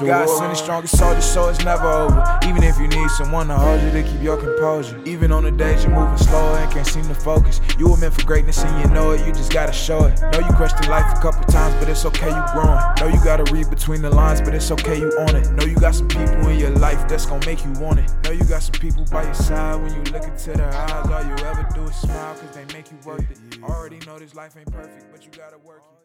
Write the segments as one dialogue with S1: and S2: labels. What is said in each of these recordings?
S1: God send the strongest soldier, so it's never over. Even if you need someone to hold you to keep your composure. Even on the days you're moving slower and can't seem to focus. You were meant for greatness and you know it, you just gotta show it. Know you questioned life a couple times, but it's okay, you growing. Know you gotta read between the lines, but it's okay, you own it. Know you got some people in your life that's gonna make you want it. Know you got some people by your side when you look into their eyes. All you ever do is smile, cause they make you worth it. Already know this life ain't perfect, but you gotta work it.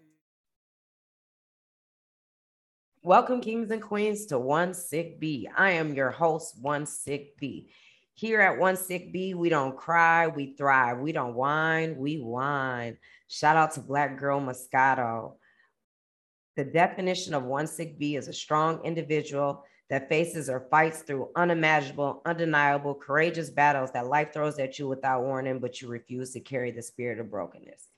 S2: Welcome, kings and queens, to One Sick B. I am your host, One Sick B. Here at One Sick B, we don't cry, we thrive. We don't whine, we wine. Shout out to Black Girl Moscato. The definition of One Sick B is a strong individual that faces or fights through unimaginable, undeniable, courageous battles that life throws at you without warning, but you refuse to carry the spirit of brokenness.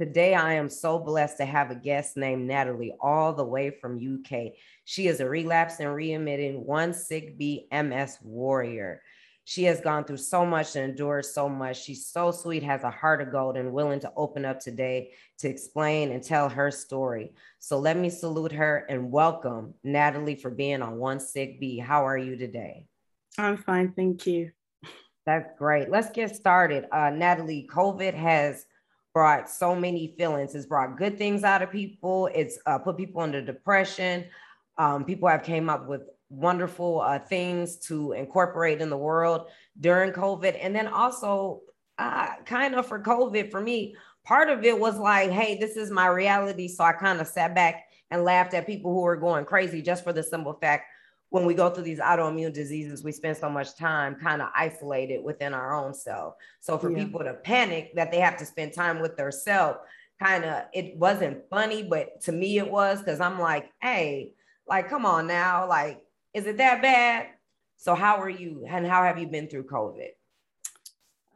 S2: Today, I am so blessed to have a guest named Natalie, all the way from UK. She is a relapse and readmitting One Sick B MS warrior. She has gone through so much and endured so much. She's so sweet, has a heart of gold, and willing to open up today to explain and tell her story. So let me salute her and welcome Natalie for being on One Sick B. How are you today?
S3: I'm fine, thank you.
S2: That's great. Let's get started. Uh, Natalie, COVID has brought so many feelings. It's brought good things out of people. It's uh, put people under depression. Um, people have came up with wonderful uh, things to incorporate in the world during COVID, and then also uh, kind of for COVID for me. Part of it was like, hey, this is my reality. So I kind of sat back and laughed at people who were going crazy just for the simple fact when we go through these autoimmune diseases, we spend so much time kind of isolated within our own self. So for yeah. people to panic that they have to spend time with their self, kind of it wasn't funny, but to me it was because I'm like, hey, like, come on now, like, is it that bad? So how are you and how have you been through COVID?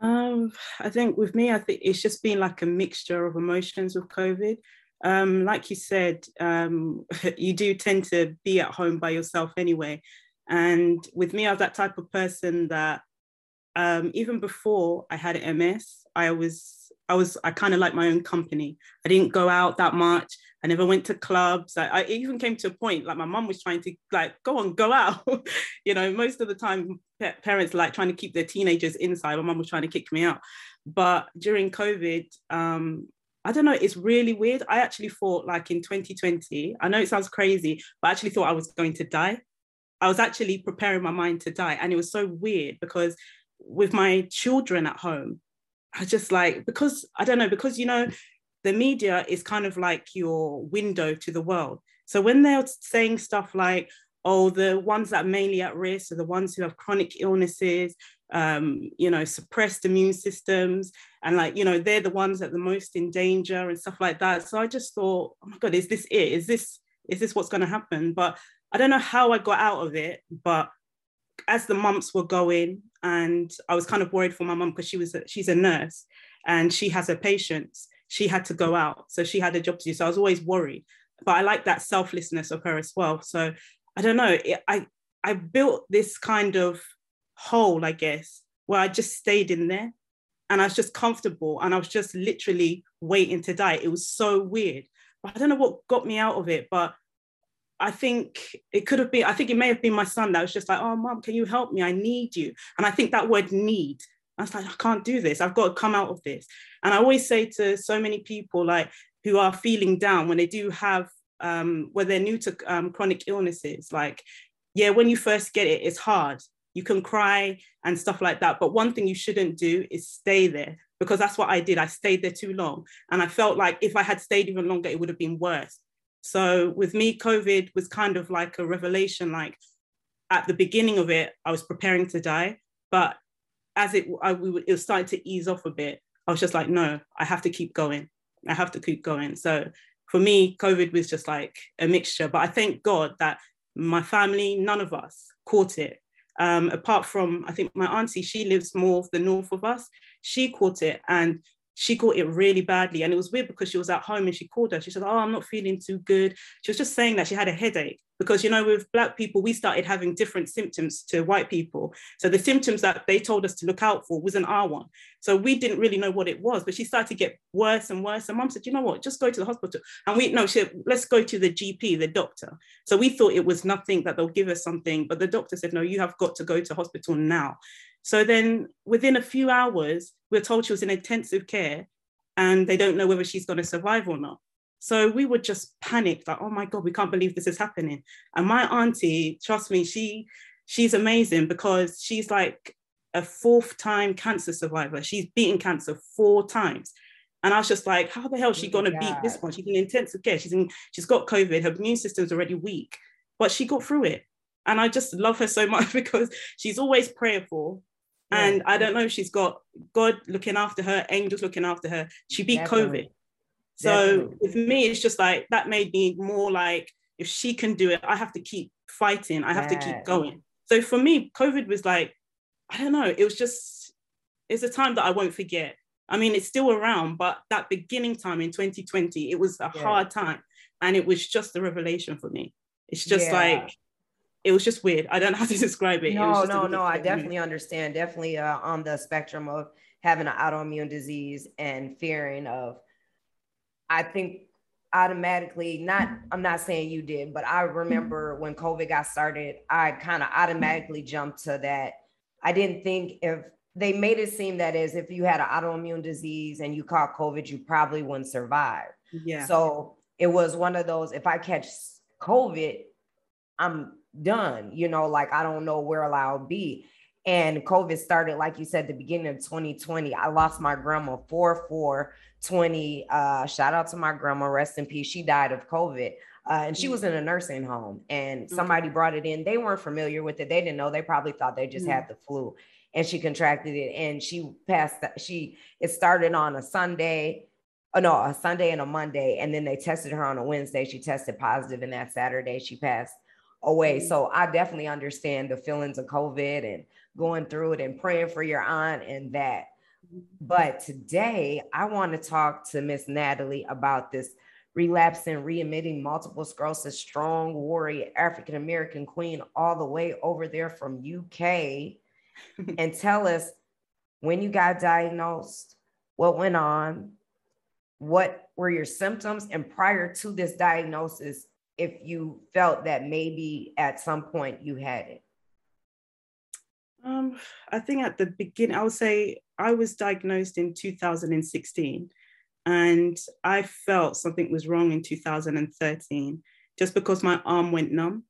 S3: Um, I think with me, I think it's just been like a mixture of emotions with COVID um, like you said, um, you do tend to be at home by yourself anyway. And with me, I was that type of person that um, even before I had MS, I was I was I kind of like my own company. I didn't go out that much. I never went to clubs. I, I even came to a point like my mum was trying to like go on, go out. you know, most of the time parents like trying to keep their teenagers inside. My mum was trying to kick me out. But during COVID, um, I don't know, it's really weird. I actually thought, like in 2020, I know it sounds crazy, but I actually thought I was going to die. I was actually preparing my mind to die. And it was so weird because with my children at home, I just like, because I don't know, because, you know, the media is kind of like your window to the world. So when they're saying stuff like, oh, the ones that are mainly at risk are the ones who have chronic illnesses, um, you know, suppressed immune systems. And like, you know, they're the ones that are the most in danger and stuff like that. So I just thought, oh my God, is this it? Is this, is this what's going to happen? But I don't know how I got out of it, but as the months were going, and I was kind of worried for my mum because she was a, she's a nurse and she has her patients. She had to go out, so she had a job to do. So I was always worried. But I like that selflessness of her as well. So I don't know. It, I I built this kind of hole, I guess, where I just stayed in there and I was just comfortable and I was just literally waiting to die. It was so weird. But I don't know what got me out of it, but I think it could have been, I think it may have been my son that was just like, oh, mom, can you help me? I need you. And I think that word need, I was like, I can't do this. I've got to come out of this. And I always say to so many people, like, who are feeling down when they do have, um, where they're new to um, chronic illnesses, like, yeah, when you first get it, it's hard you can cry and stuff like that. But one thing you shouldn't do is stay there because that's what I did. I stayed there too long. And I felt like if I had stayed even longer, it would have been worse. So with me, COVID was kind of like a revelation. Like at the beginning of it, I was preparing to die. But as it, I, we, it was starting to ease off a bit, I was just like, no, I have to keep going. I have to keep going. So for me, COVID was just like a mixture. But I thank God that my family, none of us caught it um, apart from, I think my auntie, she lives more of the north of us. She caught it and she caught it really badly. And it was weird because she was at home and she called her. She said, Oh, I'm not feeling too good. She was just saying that she had a headache. Because you know with black people we started having different symptoms to white people. So the symptoms that they told us to look out for wasn't our one. So we didn't really know what it was but she started to get worse and worse. And mom said you know what? Just go to the hospital. And we no she said, let's go to the gp the doctor. So we thought it was nothing that they'll give us something but the doctor said no you have got to go to hospital now. So then within a few hours we're told she was in intensive care and they don't know whether she's going to survive or not so we would just panic, like, oh my God, we can't believe this is happening. And my auntie, trust me, she she's amazing because she's like a fourth time cancer survivor. She's beaten cancer four times. And I was just like, how the hell is she gonna beat this one? She's in intensive care. She's in, she's got COVID, her immune system's already weak, but she got through it. And I just love her so much because she's always prayerful. And I don't know if she's got God looking after her, angels looking after her. She beat Definitely. COVID. So with me, it's just like that made me more like if she can do it, I have to keep fighting. I have yeah. to keep going. So for me, COVID was like, I don't know, it was just, it's a time that I won't forget. I mean, it's still around, but that beginning time in 2020, it was a yeah. hard time. And it was just a revelation for me. It's just like, it was just weird. I don't know how to describe it.
S2: No,
S3: it
S2: no, no. I definitely understand. Definitely uh, on the spectrum of having an autoimmune disease and fearing of I think automatically not i'm not saying you did but i remember when covid got started i kind of automatically jumped to that. I didn't think if they made it seem that as if you had an autoimmune disease and you caught covid you probably wouldn't survive. Yeah. So it was one of those if i catch covid i'm done you know like i don't know where i'll be. And covid started like you said the beginning of 2020 i lost my grandma 4 4 20. Uh, shout out to my grandma, rest in peace. She died of COVID. Uh, and she was in a nursing home and somebody brought it in. They weren't familiar with it. They didn't know. They probably thought they just mm-hmm. had the flu and she contracted it and she passed. She, it started on a Sunday. Oh no, a Sunday and a Monday. And then they tested her on a Wednesday. She tested positive and that Saturday she passed away. Mm-hmm. So I definitely understand the feelings of COVID and going through it and praying for your aunt and that. But today I want to talk to Miss Natalie about this relapsing, readmitting multiple sclerosis, strong warrior, African American queen, all the way over there from UK, and tell us when you got diagnosed, what went on, what were your symptoms, and prior to this diagnosis, if you felt that maybe at some point you had it.
S3: Um, I think at the beginning, I would say I was diagnosed in 2016 and I felt something was wrong in 2013 just because my arm went numb.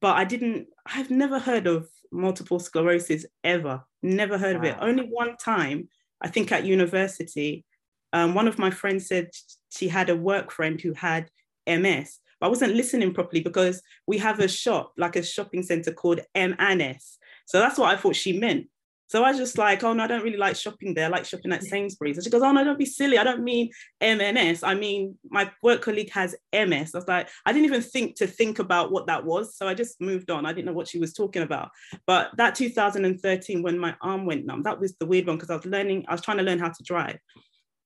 S3: But I didn't, I've never heard of multiple sclerosis ever, never heard wow. of it. Only one time, I think at university, um, one of my friends said she had a work friend who had MS. But I wasn't listening properly because we have a shop, like a shopping center called M&S. So that's what I thought she meant. So I was just like, oh no, I don't really like shopping there. I like shopping at Sainsbury's. And she goes, oh no, don't be silly. I don't mean M&S. I mean, my work colleague has MS. I was like, I didn't even think to think about what that was. So I just moved on. I didn't know what she was talking about. But that 2013, when my arm went numb, that was the weird one because I was learning, I was trying to learn how to drive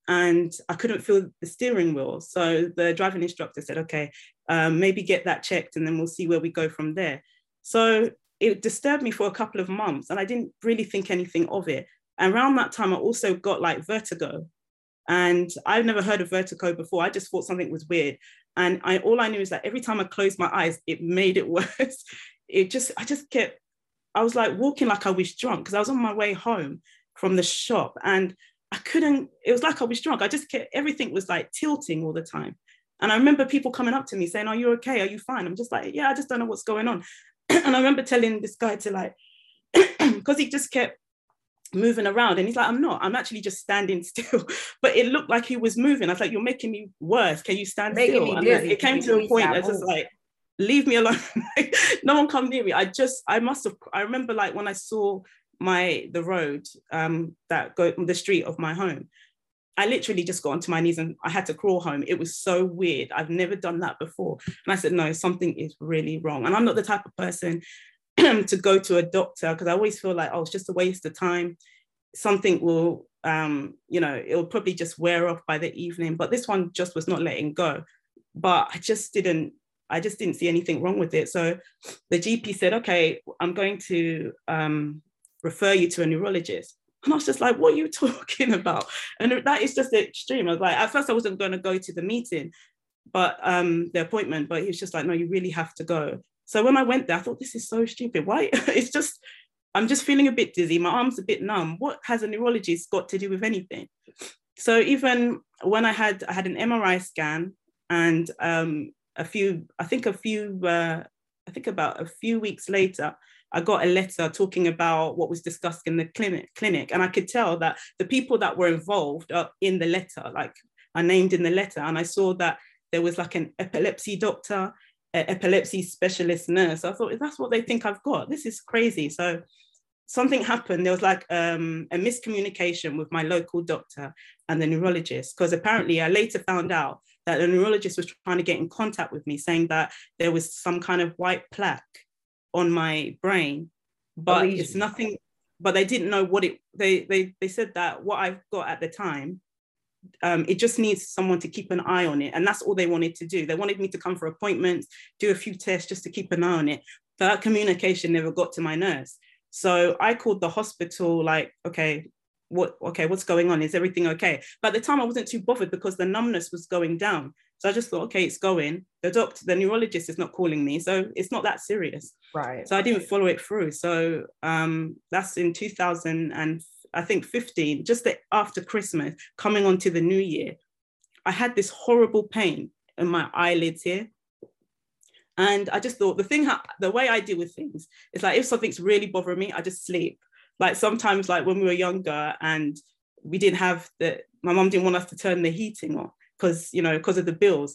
S3: and I couldn't feel the steering wheel. So the driving instructor said, okay, um, maybe get that checked and then we'll see where we go from there. So it disturbed me for a couple of months and I didn't really think anything of it. And around that time, I also got like vertigo. And I've never heard of vertigo before. I just thought something was weird. And I all I knew is that every time I closed my eyes, it made it worse. It just, I just kept, I was like walking like I was drunk because I was on my way home from the shop and I couldn't, it was like I was drunk. I just kept, everything was like tilting all the time. And I remember people coming up to me saying, Are you okay? Are you fine? I'm just like, Yeah, I just don't know what's going on. and I remember telling this guy to like, because he just kept moving around and he's like, I'm not, I'm actually just standing still. but it looked like he was moving. I was like, You're making me worse. Can you stand making still? And it came to a point that's just like, leave me alone. no one come near me. I just, I must have, I remember like when I saw my the road um that go the street of my home I literally just got onto my knees and I had to crawl home. It was so weird. I've never done that before. And I said, no, something is really wrong. And I'm not the type of person to go to a doctor because I always feel like, oh, it's just a waste of time. Something will, um, you know, it'll probably just wear off by the evening. But this one just was not letting go. But I just didn't, I just didn't see anything wrong with it. So the GP said, okay, I'm going to um, refer you to a neurologist. And I was just like, what are you talking about? And that is just extreme. I was like, at first I wasn't going to go to the meeting, but um, the appointment, but he was just like, no, you really have to go. So when I went there, I thought this is so stupid. Why? it's just, I'm just feeling a bit dizzy. My arm's a bit numb. What has a neurologist got to do with anything? So even when I had I had an MRI scan and um, a few, I think a few, uh, I think about a few weeks later, I got a letter talking about what was discussed in the clinic, clinic, and I could tell that the people that were involved are in the letter, like are named in the letter, and I saw that there was like an epilepsy doctor, epilepsy specialist nurse. I thought, that's what they think I've got. This is crazy. So something happened. There was like um, a miscommunication with my local doctor and the neurologist, because apparently I later found out that the neurologist was trying to get in contact with me, saying that there was some kind of white plaque on my brain, but it's nothing. But they didn't know what it. They they they said that what I've got at the time, um, it just needs someone to keep an eye on it, and that's all they wanted to do. They wanted me to come for appointments, do a few tests just to keep an eye on it. But that communication never got to my nurse. So I called the hospital, like, okay, what okay what's going on? Is everything okay? But at the time i wasn't too bothered because the numbness was going down. So i just thought okay it's going. The doctor the neurologist is not calling me so it's not that serious.
S2: Right.
S3: So i didn't follow it through. So um that's in 2000 and i think 15 just after christmas coming on to the new year i had this horrible pain in my eyelids here. And i just thought the thing the way i deal with things is like if something's really bothering me i just sleep like sometimes like when we were younger and we didn't have the my mom didn't want us to turn the heating on because you know because of the bills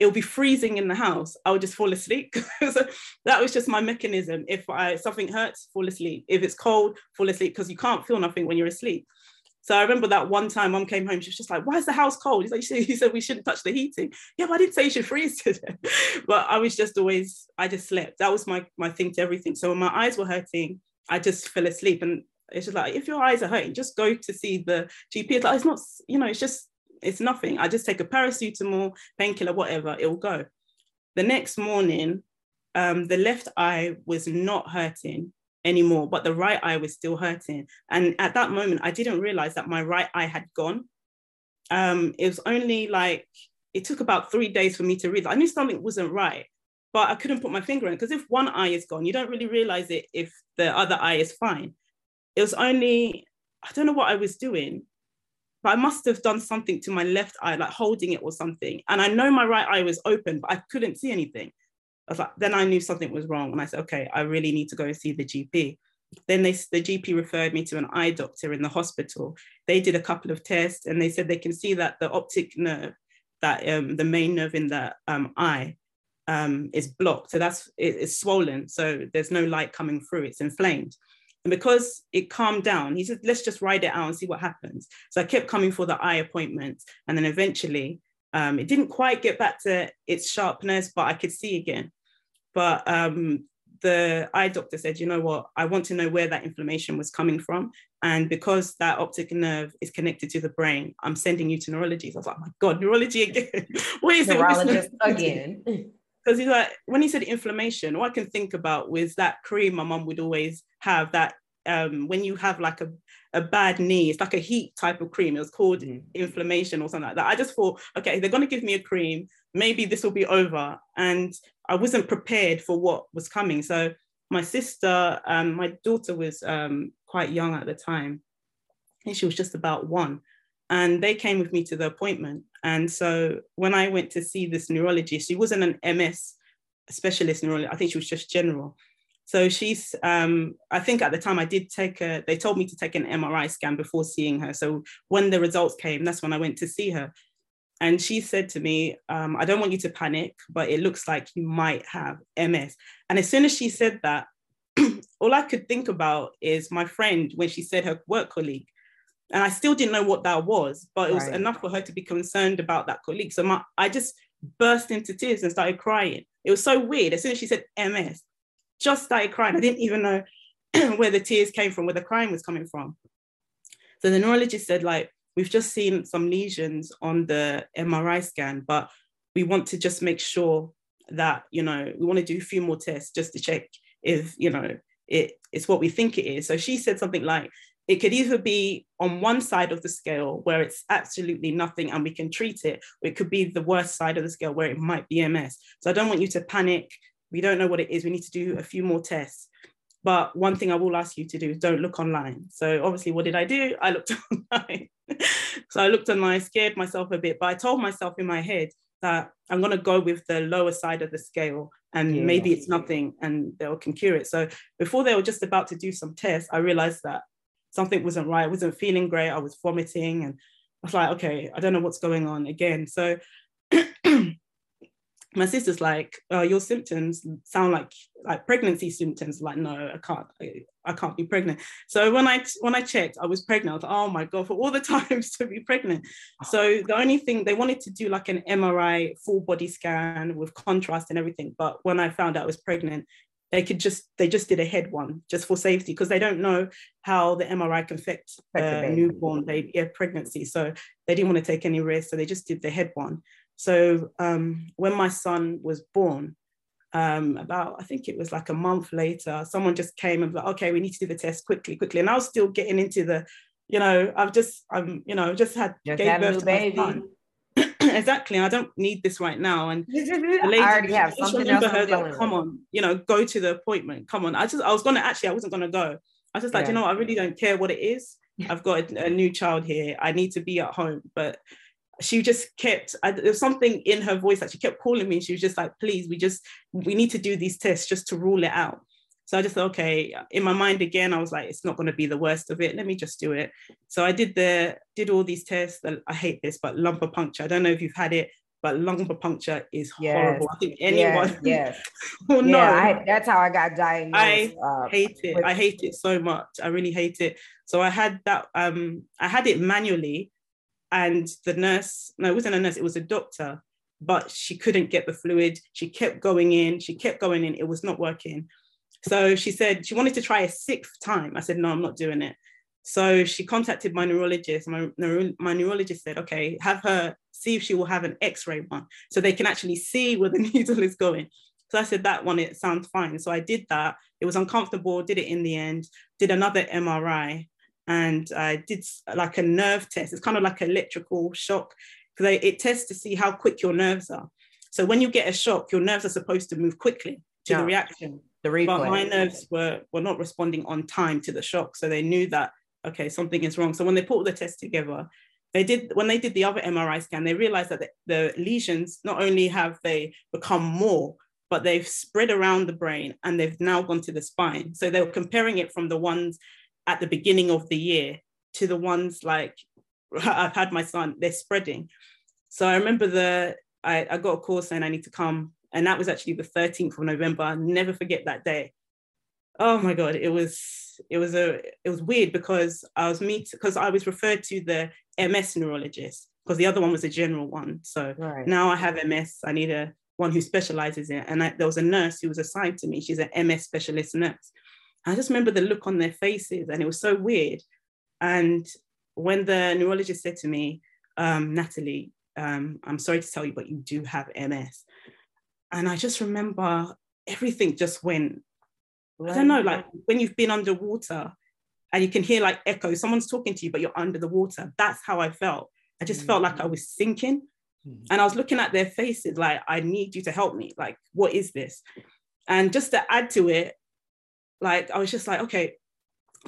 S3: it'll be freezing in the house i would just fall asleep so that was just my mechanism if i something hurts fall asleep if it's cold fall asleep because you can't feel nothing when you're asleep so I remember that one time mom came home, she was just like, why is the house cold? He's like, you said we shouldn't touch the heating. Yeah, but I didn't say you should freeze today. but I was just always, I just slept. That was my my thing to everything. So when my eyes were hurting, I just fell asleep. And it's just like, if your eyes are hurting, just go to see the GP. It's like, it's not, you know, it's just, it's nothing. I just take a paracetamol, painkiller, whatever, it will go. The next morning, um, the left eye was not hurting anymore, but the right eye was still hurting. And at that moment, I didn't realize that my right eye had gone. Um, it was only like, it took about three days for me to realize. I knew something wasn't right but I couldn't put my finger in because if one eye is gone, you don't really realize it if the other eye is fine. It was only, I don't know what I was doing, but I must have done something to my left eye, like holding it or something. And I know my right eye was open, but I couldn't see anything. I was like, then I knew something was wrong. And I said, okay, I really need to go see the GP. Then they, the GP referred me to an eye doctor in the hospital. They did a couple of tests and they said they can see that the optic nerve, that um, the main nerve in the um, eye, um, is blocked. So that's it, it's swollen. So there's no light coming through. It's inflamed. And because it calmed down, he said, let's just ride it out and see what happens. So I kept coming for the eye appointments. And then eventually, um, it didn't quite get back to its sharpness, but I could see again. But um, the eye doctor said, you know what, I want to know where that inflammation was coming from. And because that optic nerve is connected to the brain, I'm sending you to neurology. So I was like, oh my God, neurology again. what is
S2: Neurologist it? Neurologist again.
S3: because he's like when he said inflammation all i can think about was that cream my mom would always have that um, when you have like a, a bad knee it's like a heat type of cream. It was called mm. inflammation or something like that. I just thought okay they're going to give me a cream. Maybe this will be over. And i wasn't prepared for what was coming. So my sister um, my daughter was um, quite young at the time. And she was just about one and they came with me to the appointment. And so when I went to see this neurologist, she wasn't an MS specialist neurologist. I think she was just general. So she's, um, I think at the time I did take a, they told me to take an MRI scan before seeing her. So when the results came, that's when I went to see her. And she said to me, um, I don't want you to panic, but it looks like you might have MS. And as soon as she said that, all I could think about is my friend when she said her work colleague and I still didn't know what that was, but it was right. enough for her to be concerned about that colleague. So my, I just burst into tears and started crying. It was so weird. As soon as she said MS, just started crying. I didn't even know where the tears came from, where the crying was coming from. So the neurologist said, like, we've just seen some lesions on the MRI scan, but we want to just make sure that you know we want to do a few more tests just to check if you know it it's what we think it is so she said something like it could either be on one side of the scale where it's absolutely nothing and we can treat it or it could be the worst side of the scale where it might be ms so i don't want you to panic. We don't know what it is. We need to do a few more tests. But one thing i will ask you to do is don't look online. So obviously what did i do? I looked online. So i looked online scared myself a bit but i told myself in my head that I'm going to go with the lower side of the scale and yeah. maybe it's nothing and they can cure it. So before they were just about to do some tests, I realized that something wasn't right. I wasn't feeling great. I was vomiting and I was like, okay, I don't know what's going on again. So my sister's like, uh, your symptoms sound like like pregnancy symptoms. Like, no, I can't, I, I, can't be pregnant. So when I when I checked, I was pregnant. I was like, oh my god, for all the times to be pregnant. So the only thing they wanted to do like an MRI full body scan with contrast and everything. But when I found out I was pregnant, they could just they just did a head one just for safety because they don't know how the MRI can affect a newborn baby yeah, pregnancy. So they didn't want to take any risk. So they just did the head one. So um, when my son was born, um, about I think it was like a month later, someone just came and like, okay, we need to do the test quickly, quickly. And I was still getting into the, you know, I've just, I'm, you know, just had
S2: just gave birth to baby. my son.
S3: exactly. I don't need this right now. And
S2: the lady, I already have something else. Her,
S3: like, come on, you know, go to the appointment. Come on. I just, I was gonna actually, I wasn't gonna go. I was just like, yeah. you know, I really don't care what it is. I've got a, a new child here. I need to be at home, but she just kept I, there was something in her voice that she kept calling me she was just like please we just we need to do these tests just to rule it out so i just thought okay in my mind again i was like it's not going to be the worst of it let me just do it so i did the did all these tests i hate this but lumbar puncture i don't know if you've had it but lumbar puncture is yes. horrible. I think anyone
S2: yes, yes. will know. Yeah, I, that's how I got diagnosed.
S3: I uh, hate it. With- I hate it so much. I really hate it. So I had that. Um, I had it manually, and the nurse no it wasn't a nurse it was a doctor but she couldn't get the fluid she kept going in she kept going in it was not working so she said she wanted to try a sixth time i said no i'm not doing it so she contacted my neurologist my, neuro, my neurologist said okay have her see if she will have an x-ray one so they can actually see where the needle is going so i said that one it sounds fine so i did that it was uncomfortable did it in the end did another mri and I did like a nerve test. It's kind of like electrical shock because it tests to see how quick your nerves are. So when you get a shock, your nerves are supposed to move quickly to yeah. the reaction.
S2: The replay.
S3: But my nerves were were not responding on time to the shock, so they knew that okay something is wrong. So when they put the tests together, they did when they did the other MRI scan, they realized that the, the lesions not only have they become more, but they've spread around the brain and they've now gone to the spine. So they were comparing it from the ones at the beginning of the year to the ones like I've had my son, they're spreading. So I remember the I, I got a call saying I need to come, and that was actually the 13th of November. I'll never forget that day. Oh my god, it was it was a it was weird because I was meet because I was referred to the MS neurologist because the other one was a general one. So right. now I have MS. I need a one who specializes in it. And I, there was a nurse who was assigned to me. She's an MS specialist nurse. I just remember the look on their faces, and it was so weird. And when the neurologist said to me, um, Natalie, um, I'm sorry to tell you, but you do have MS. And I just remember everything just went, I don't know, like when you've been underwater and you can hear like echo, someone's talking to you, but you're under the water. That's how I felt. I just mm-hmm. felt like I mm. was sinking. Mm-hmm. And I was looking at their faces like, I need you to help me. Like, what is this? And just to add to it, like I was just like, okay,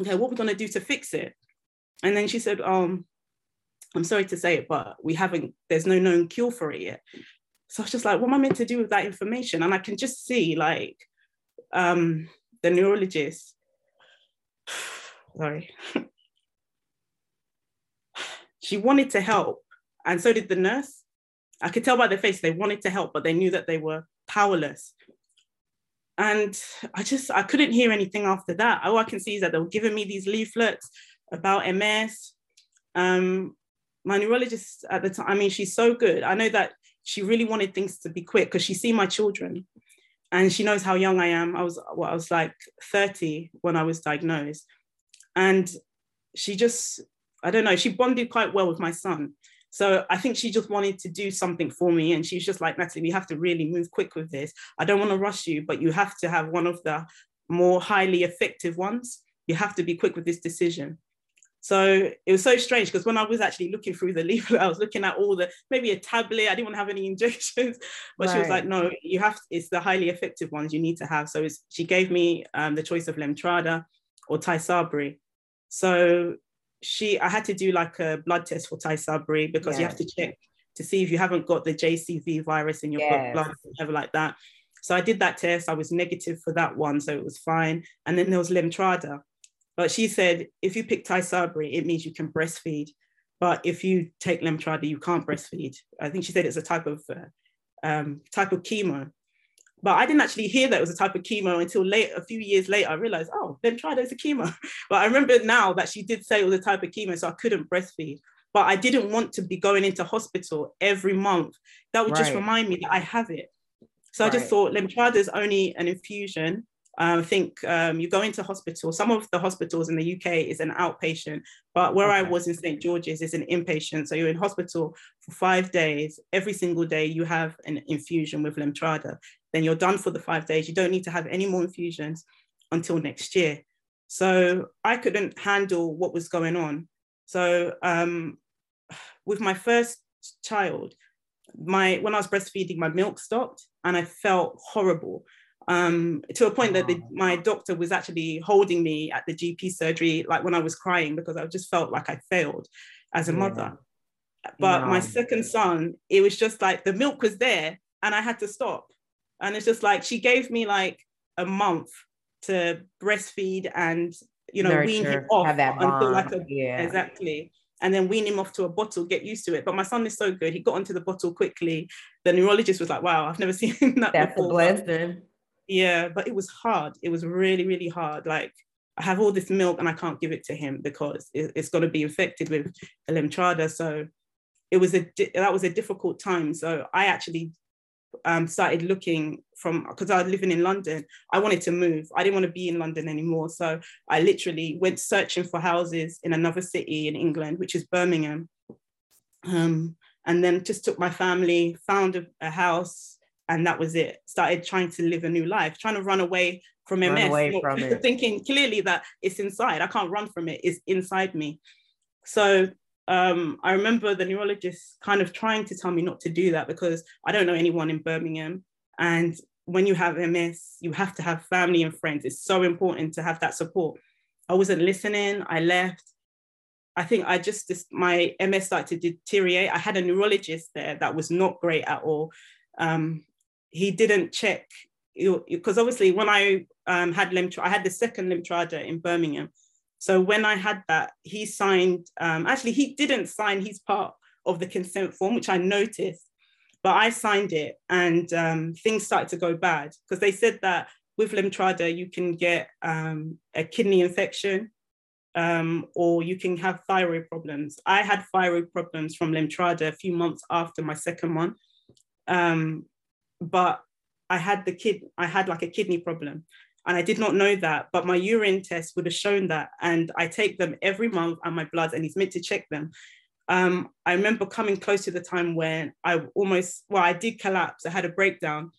S3: okay, what we're gonna do to fix it? And then she said, um, I'm sorry to say it, but we haven't, there's no known cure for it yet. So I was just like, what am I meant to do with that information? And I can just see like um, the neurologist, sorry, she wanted to help. And so did the nurse. I could tell by their face they wanted to help, but they knew that they were powerless and I just I couldn't hear anything after that. All I can see is that they were giving me these leaflets about MS. Um, my neurologist at the time, I mean, she's so good. I know that she really wanted things to be quick because she see my children and she knows how young I am. I was well, I was like 30 when I was diagnosed. And she just, I don't know, she bonded quite well with my son. So I think she just wanted to do something for me. And she's just like, Natalie, we have to really move quick with this. I don't want to rush you, but you have to have one of the more highly effective ones. You have to be quick with this decision. So it was so strange because when I was actually looking through the leaflet, I was looking at all the maybe a tablet. I didn't want to have any injections, but right. she was like, "No, you have. To, it's the highly effective ones you need to have." So she gave me um, the choice of Lemtrada or Tysabri. So she, I had to do like a blood test for Tysabri because yes. you have to check to see if you haven't got the JCV virus in your yes. blood, whatever like that. So I did that test. I was negative for that one, so it was fine. And then there was Lemtrada. But she said, if you pick Tysabri, it means you can breastfeed. But if you take Lemtrada, you can't breastfeed. I think she said it's a type of uh, um, type of chemo. But I didn't actually hear that it was a type of chemo until late, a few years later. I realized, oh, Lemtrada is a chemo. But I remember now that she did say it was a type of chemo, so I couldn't breastfeed. But I didn't want to be going into hospital every month. That would right. just remind me that I have it. So right. I just thought Lemtrada is only an infusion I think um, you go into hospital. Some of the hospitals in the UK is an outpatient, but where okay. I was in St George's is an inpatient. So you're in hospital for five days. Every single day you have an infusion with Lemtrada. Then you're done for the five days. You don't need to have any more infusions until next year. So I couldn't handle what was going on. So um, with my first child, my when I was breastfeeding, my milk stopped, and I felt horrible um, to a point that the, my doctor was actually holding me at the GP surgery, like when I was crying, because I just felt like I failed as a yeah. mother. But my second son, it was just like the milk was there and I had to stop. And it's just like she gave me like a month to breastfeed and you know Nurture, wean him off until like a yeah. exactly and then wean him off to a bottle, get used to it. But my son is so good; he got onto the bottle quickly. The neurologist was like, "Wow, I've never seen that."
S2: That's
S3: before.
S2: a blessing
S3: yeah but it was hard it was really really hard like i have all this milk and i can't give it to him because it, it's going to be infected with lemtrada so it was a that was a difficult time so i actually um, started looking from because I was living in London. I wanted to move. I didn't want to be in London anymore. So I literally went searching for houses in another city in England, which is Birmingham. Um, and then just took my family, found a, a house, and that was it. Started trying to live a new life, trying to run away from run MS, away from it. thinking clearly that it's inside. I can't run from it. It's inside me. So um, I remember the neurologist kind of trying to tell me not to do that because I don't know anyone in Birmingham. And when you have MS, you have to have family and friends. It's so important to have that support. I wasn't listening. I left. I think I just, just my MS started to deteriorate. I had a neurologist there that was not great at all. Um, he didn't check because obviously when I um, had Lemtrada, I had the second Lemtrada in Birmingham. So when I had that, he signed. Um, actually, he didn't sign his part of the consent form, which I noticed, but I signed it, and um, things started to go bad because they said that with Lemtrada you can get um, a kidney infection. Um, or you can have thyroid problems. I had thyroid problems from Lemtrada a few months after my second one. Um, but I had the kid, I had like a kidney problem. And I did not know that, but my urine test would have shown that. And I take them every month and my blood, and he's meant to check them. Um, I remember coming close to the time when I almost, well, I did collapse. I had a breakdown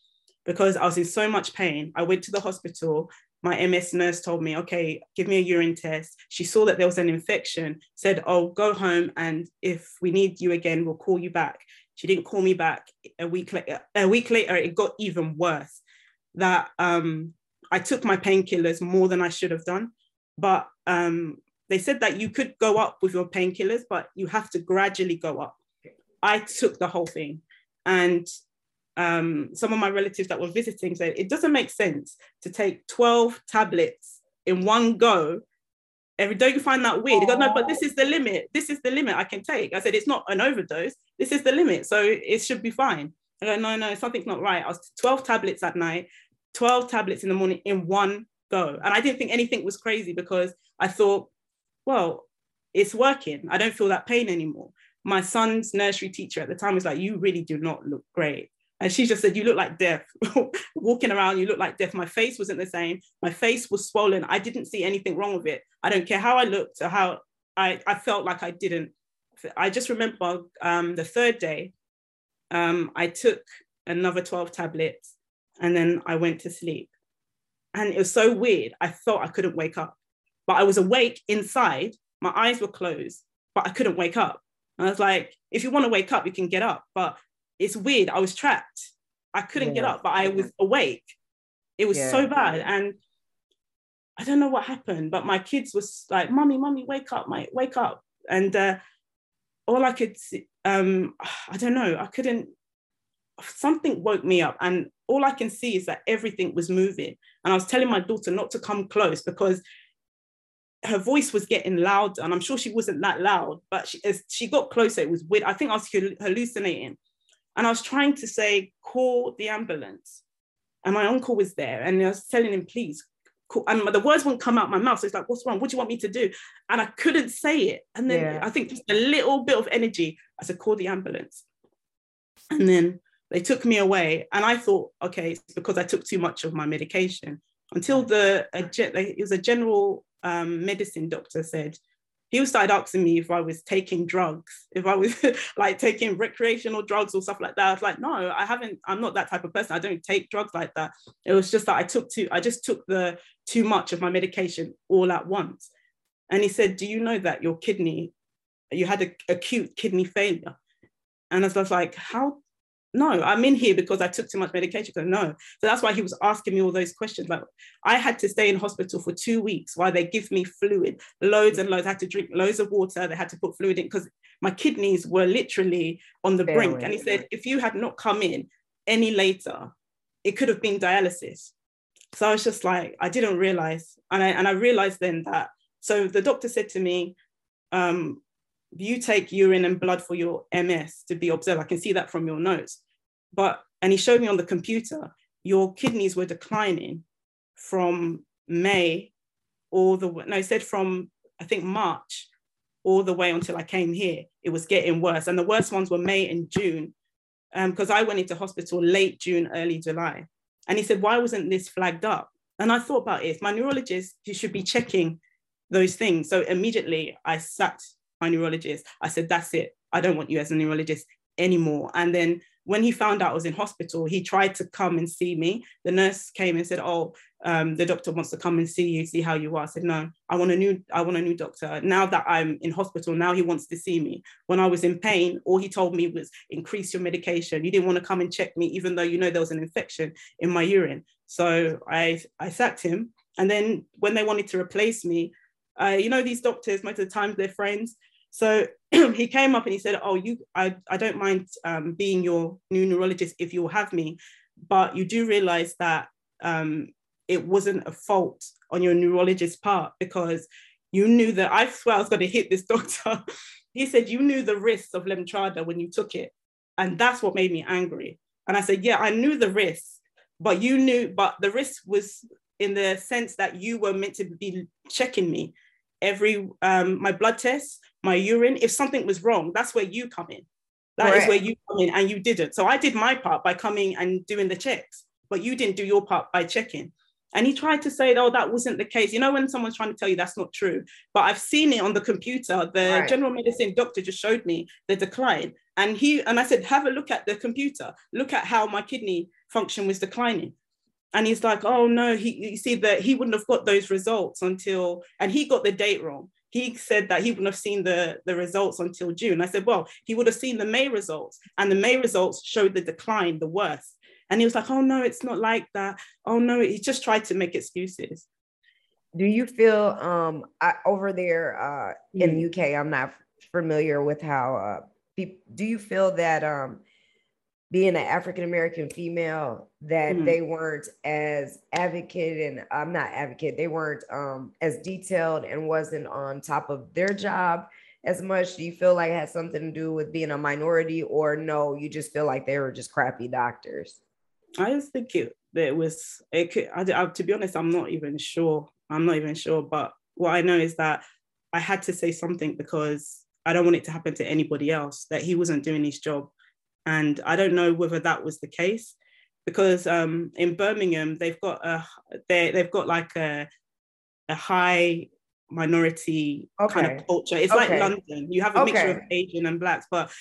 S3: because I was in so much pain. I went to the hospital. My MS nurse told me, okay, give me a urine test. She saw that there was an infection, said, oh, go home. And if we need you again, we'll call you back. She didn't call me back a week later. A week later, it got even worse. That um, I took my painkillers more than I should have done. But um, they said that you could go up with your painkillers, but you have to gradually go up. I took the whole thing. And um, some of my relatives that were visiting said it doesn't make sense to take 12 tablets in one go Every don't you find that weird? He goes, no, but this is the limit. This is the limit I can take. I said, it's not an overdose. This is the limit. So it should be fine. I go, no, no, something's not right. I was 12 tablets at night, 12 tablets in the morning in one go. And I didn't think anything was crazy because I thought, well, it's working. I don't feel that pain anymore. My son's nursery teacher at the time was like, you really do not look great. And she just said, You look like death. Walking around, you look like death. My face wasn't the same. My face was swollen. I didn't see anything wrong with it. I don't care how I looked or how I, I felt like I didn't I just remember um, the third day, um, I took another 12 tablets and then I went to sleep. And it was so weird. I thought I couldn't wake up, but I was awake inside. My eyes were closed, but I couldn't wake up. And I was like, if you want to wake up, you can get up. But it's weird. I was trapped. I couldn't yeah. get up, but I was awake. It was yeah. so bad. And I don't know what happened, but my kids was like, "Mommy, mommy, wake up, mate, wake up!" And uh, all I could, um, I don't know, I couldn't. Something woke me up, and all I can see is that everything was moving. And I was telling my daughter not to come close because her voice was getting louder, and I'm sure she wasn't that loud, but she, as she got closer, it was weird. I think I was hallucinating, and I was trying to say, "Call the ambulance." And my uncle was there, and I was telling him, "Please and the words wouldn't come out my mouth. So it's like, what's wrong? What do you want me to do? And I couldn't say it. And then yeah. I think just a little bit of energy, I said, call the ambulance. And then they took me away. And I thought, okay, it's because I took too much of my medication until the, a, it was a general um, medicine doctor said, he started asking me if I was taking drugs, if I was like taking recreational drugs or stuff like that. I was like, no, I haven't, I'm not that type of person. I don't take drugs like that. It was just that I took too, I just took the too much of my medication all at once. And he said, Do you know that your kidney, you had a acute kidney failure? And I was like, How no, I'm in here because I took too much medication. So no. So that's why he was asking me all those questions. Like I had to stay in hospital for two weeks while they give me fluid, loads and loads. I had to drink loads of water. They had to put fluid in because my kidneys were literally on the brink. And he said, if you had not come in any later, it could have been dialysis. So I was just like, I didn't realize. And I and I realized then that so the doctor said to me, um, you take urine and blood for your MS to be observed. I can see that from your notes but and he showed me on the computer your kidneys were declining from May all the way. No, he said from I think March all the way until I came here. It was getting worse, and the worst ones were May and June, because um, I went into hospital late June, early July. And he said, why wasn't this flagged up? And I thought about it. My neurologist, you should be checking those things. So immediately I sat my neurologist. I said, that's it. I don't want you as a neurologist anymore. And then when he found out I was in hospital, he tried to come and see me. The nurse came and said, "Oh, um, the doctor wants to come and see you, see how you are." I said, "No, I want a new, I want a new doctor." Now that I'm in hospital, now he wants to see me. When I was in pain, all he told me was increase your medication. You didn't want to come and check me, even though you know there was an infection in my urine. So I, I sacked him. And then when they wanted to replace me, uh, you know, these doctors, most of the time they're friends. So he came up and he said, "Oh, you, I, I don't mind um, being your new neurologist if you'll have me, but you do realize that um, it wasn't a fault on your neurologist's part because you knew that I swear I was going to hit this doctor. he said you knew the risks of Lemtrada when you took it, and that's what made me angry. And I said, yeah, I knew the risks, but you knew, but the risk was in the sense that you were meant to be checking me every um, my blood tests my urine. If something was wrong, that's where you come in. That is where you come in, and you didn't. So I did my part by coming and doing the checks, but you didn't do your part by checking. And he tried to say, oh, that wasn't the case. You know, when someone's trying to tell you that's not true, but I've seen it on the computer. The right. general medicine doctor just showed me the decline. And he and I said, have a look at the computer, look at how my kidney function was declining. And he's like, oh no, he you see that he wouldn't have got those results until and he got the date wrong he said that he wouldn't have seen the, the results until June. I said, well, he would have seen the May results, and the May results showed the decline, the worst. And he was like, oh no, it's not like that. Oh no, he just tried to make excuses.
S2: Do you feel um I, over there uh, in the UK? I'm not familiar with how. Uh, do you feel that um being an African American female that mm-hmm. they weren't as advocate and I'm not advocate, they weren't um, as detailed and wasn't on top of their job as much. Do you feel like it had something to do with being a minority, or no, you just feel like they were just crappy doctors?
S3: I just think it, it was, it could, I, I, to be honest, I'm not even sure. I'm not even sure. But what I know is that I had to say something because I don't want it to happen to anybody else, that he wasn't doing his job and I don't know whether that was the case because um, in Birmingham they've got a they they've got like a a high minority
S2: Okay.
S3: kind of culture. It's
S2: Okay.
S3: like London. You have a mixture of Asian and blacks, but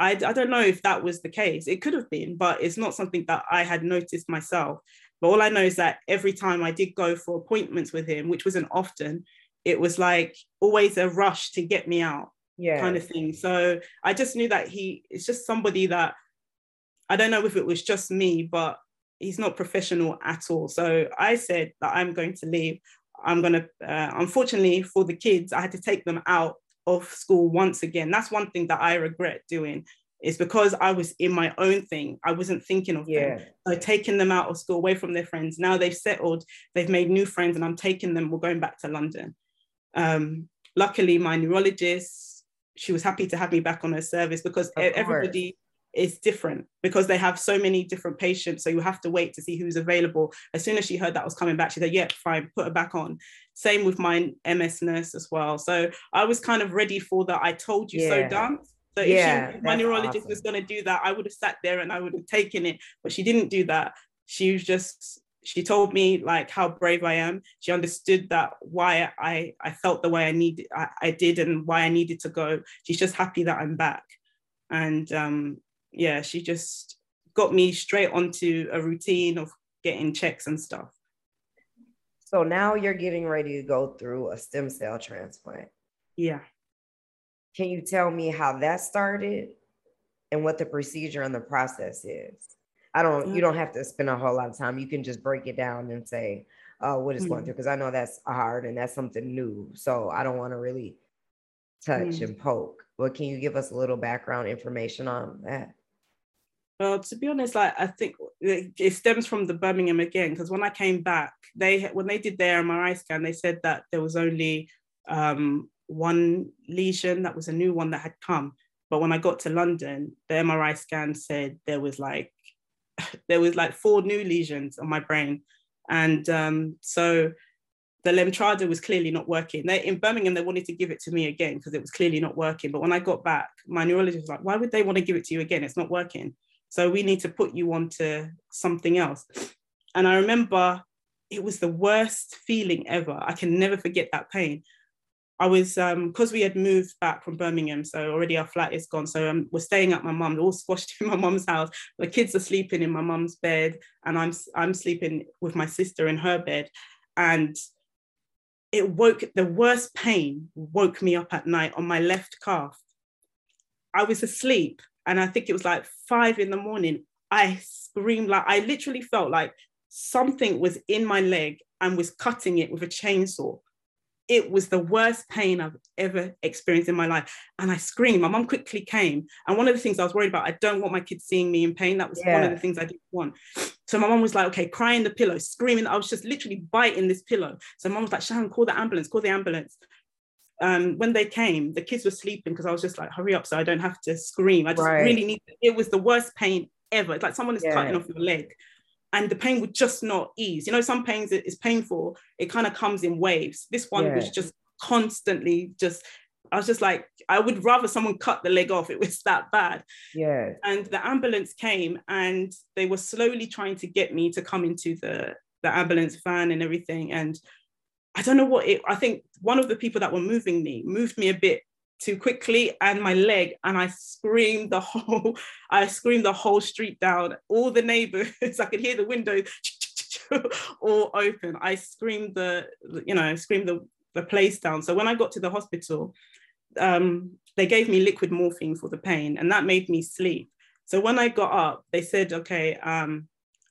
S3: I, I don't know if that was the case. It could have been, but it's not something that I had noticed myself. But all I know is that every time I did go for appointments with him, which wasn't often, it was like always a rush to get me out
S2: Yeah.
S3: kind of thing. So I just knew that he is just somebody that I don't know if it was just me, but he's not professional at all. So I said that I'm going to leave. I'm going to, uh, unfortunately for the kids, I had to take them out of school once again. That's one thing that I regret doing. Is because I was in my own thing. I wasn't thinking of them.
S2: Yeah.
S3: So taking them out of school, away from their friends. Now they've settled, they've made new friends, and I'm taking them. We're going back to London. Um, luckily, my neurologist, she was happy to have me back on her service because everybody is different because they have so many different patients. So you have to wait to see who's available. As soon as she heard that was coming back, she said, "Yeah, fine, put her back on." Same with my MS nurse as well. So I was kind of ready for the "I told you so"
S2: Yeah.
S3: dance. So if,
S2: Yeah,
S3: she, if my neurologist
S2: awesome.
S3: was going to do that, I would have sat there and I would have taken it. But she didn't do that. She was just she told me like how brave I am. She understood that why I I felt the way I needed I, I did and why I needed to go. She's just happy that I'm back. And um yeah, she just got me straight onto a routine of getting checks and stuff.
S2: So now you're getting ready to go through a stem cell transplant.
S3: Yeah.
S2: Can you tell me how that started and what the procedure and the process is? I don't, you don't have to spend a whole lot of time. You can just break it down and say uh, what it's going
S3: Mhm.
S2: through because I know that's hard and that's something new. So I don't want to really touch
S3: Mm.
S2: and poke. But can you give us a little background information on that?
S3: Well, to be honest, like I think it it stems from the Birmingham again because when I came back, they when they did their MRI scan, they said that there was only um, one lesion that was a new one that had come. But when I got to London, the MRI scan said there was like there was like four new lesions on my brain, and um, so the Lemtrada was clearly not working. They, in Birmingham, they wanted to give it to me again because it was clearly not working. But when I got back, my neurologist was like, "Why would they want to give it to you again? It's not working." So we need to put you onto something else. And I remember it was the worst feeling ever. I can never forget that pain. I was um because we had moved back from Birmingham, so already our flat is gone. So um, we're staying at my mum, all squashed in my mum's house. The kids are sleeping in my mum's bed, and I'm I'm sleeping with my sister in her bed. And it woke the worst pain woke me up at night on my left calf. I was asleep, and I think it was like five in the morning. I screamed like I literally felt like something was in my leg and was cutting it with a chainsaw. It was the worst pain I've ever experienced in my life. And I screamed. My mom quickly came. And one of the things I was worried about, I don't want my kids seeing me in pain. That was one of the things I didn't want. So my mom was like, okay, crying the pillow, screaming. I was just literally biting this pillow. So mom was like, Sharon, call the ambulance, call the ambulance. Um, when they came, the kids were sleeping because I was just like, hurry up so I don't have to scream. I just
S2: Right.
S3: really need it was the worst pain ever. It's like someone is
S2: Yeah.
S3: cutting off your leg and the pain would just not ease. You know, some pains it is painful, it kind of comes in waves. This one was just constantly just, I was just like, I would rather someone cut the leg off. It was that bad.
S2: Yeah.
S3: And the ambulance came and they were slowly trying to get me to come into the, the ambulance van and everything. And I don't know what it, I think one of the people that were moving me moved me a bit too quickly and my leg and I screamed the whole I screamed the whole street down. All the neighbors I could hear the windows all open. I screamed the you know screamed the, the place down. So when I got to the hospital um, they gave me liquid morphine for the pain and that made me sleep. So when I got up they said okay um,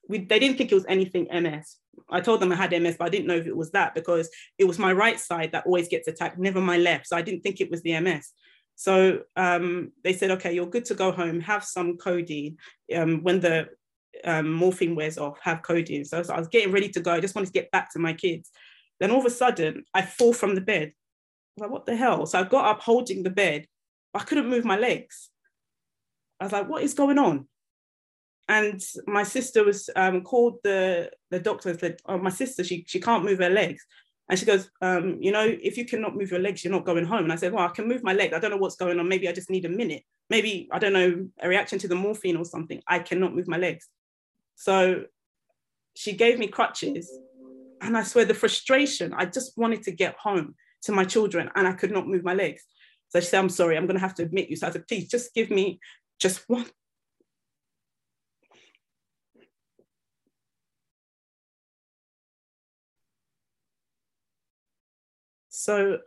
S3: we, they didn't think it was anything MS I told them I had MS, but I didn't know if it was that because it was my right side that always gets attacked, never my left. So I didn't think it was the MS. So um, they said, okay, you're good to go home, have some codeine. Um, when the um, morphine wears off, have codeine. So, so I was getting ready to go. I just wanted to get back to my kids. Then all of a sudden, I fall from the bed. I was like, what the hell? So I got up holding the bed. I couldn't move my legs. I was like, what is going on? And my sister was um, called the the doctor and said, "Oh, my sister, she she can't move her legs." And she goes, um, "You know, if you cannot move your legs, you're not going home." And I said, "Well, I can move my leg. I don't know what's going on. Maybe I just need a minute. Maybe I don't know a reaction to the morphine or something. I cannot move my legs." So she gave me crutches, and I swear the frustration. I just wanted to get home. to my children and I could not move my legs. So she said, I'm sorry, I'm going to have to admit you. So I said, please just give me just one. So